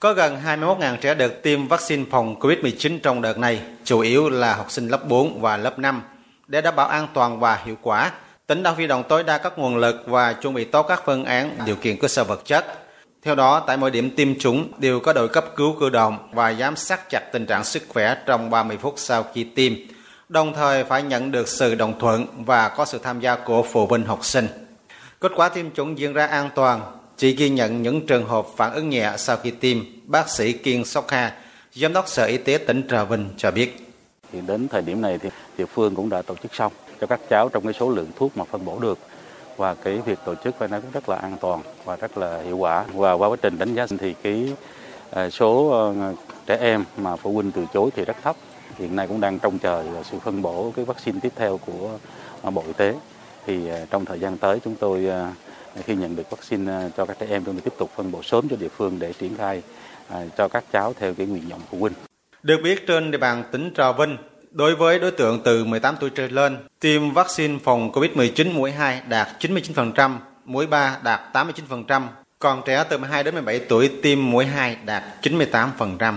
Có gần 21.000 trẻ được tiêm vaccine phòng COVID-19 trong đợt này, chủ yếu là học sinh lớp 4 và lớp 5. Để đảm bảo an toàn và hiệu quả, tỉnh đã huy động tối đa các nguồn lực và chuẩn bị tốt các phương án điều kiện cơ sở vật chất. Theo đó, tại mỗi điểm tiêm chủng đều có đội cấp cứu cơ động và giám sát chặt tình trạng sức khỏe trong 30 phút sau khi tiêm, đồng thời phải nhận được sự đồng thuận và có sự tham gia của phụ huynh học sinh. Kết quả tiêm chủng diễn ra an toàn, chỉ ghi nhận những trường hợp phản ứng nhẹ sau khi tiêm. Bác sĩ Kiên Sóc Hà, Giám đốc Sở Y tế tỉnh Trà Vinh cho biết. Thì đến thời điểm này thì địa phương cũng đã tổ chức xong cho các cháu trong cái số lượng thuốc mà phân bổ được và cái việc tổ chức phải nói cũng rất là an toàn và rất là hiệu quả và qua quá trình đánh giá thì cái à, số ờ, trẻ em mà phụ huynh từ chối thì rất thấp hiện nay cũng đang trông chờ sự phân bổ cái vaccine tiếp theo của à, bộ y tế thì à, trong thời gian tới chúng tôi khi nhận được vaccine à, cho các trẻ em chúng tôi tiếp tục phân bổ sớm cho địa phương để triển khai à, cho các cháu theo cái nguyện vọng phụ huynh. Được biết trên địa bàn tỉnh Trà Vinh Đối với đối tượng từ 18 tuổi trở lên, tiêm vaccine phòng COVID-19 mũi 2 đạt 99%, mũi 3 đạt 89%, còn trẻ từ 12 đến 17 tuổi tiêm mũi 2 đạt 98%.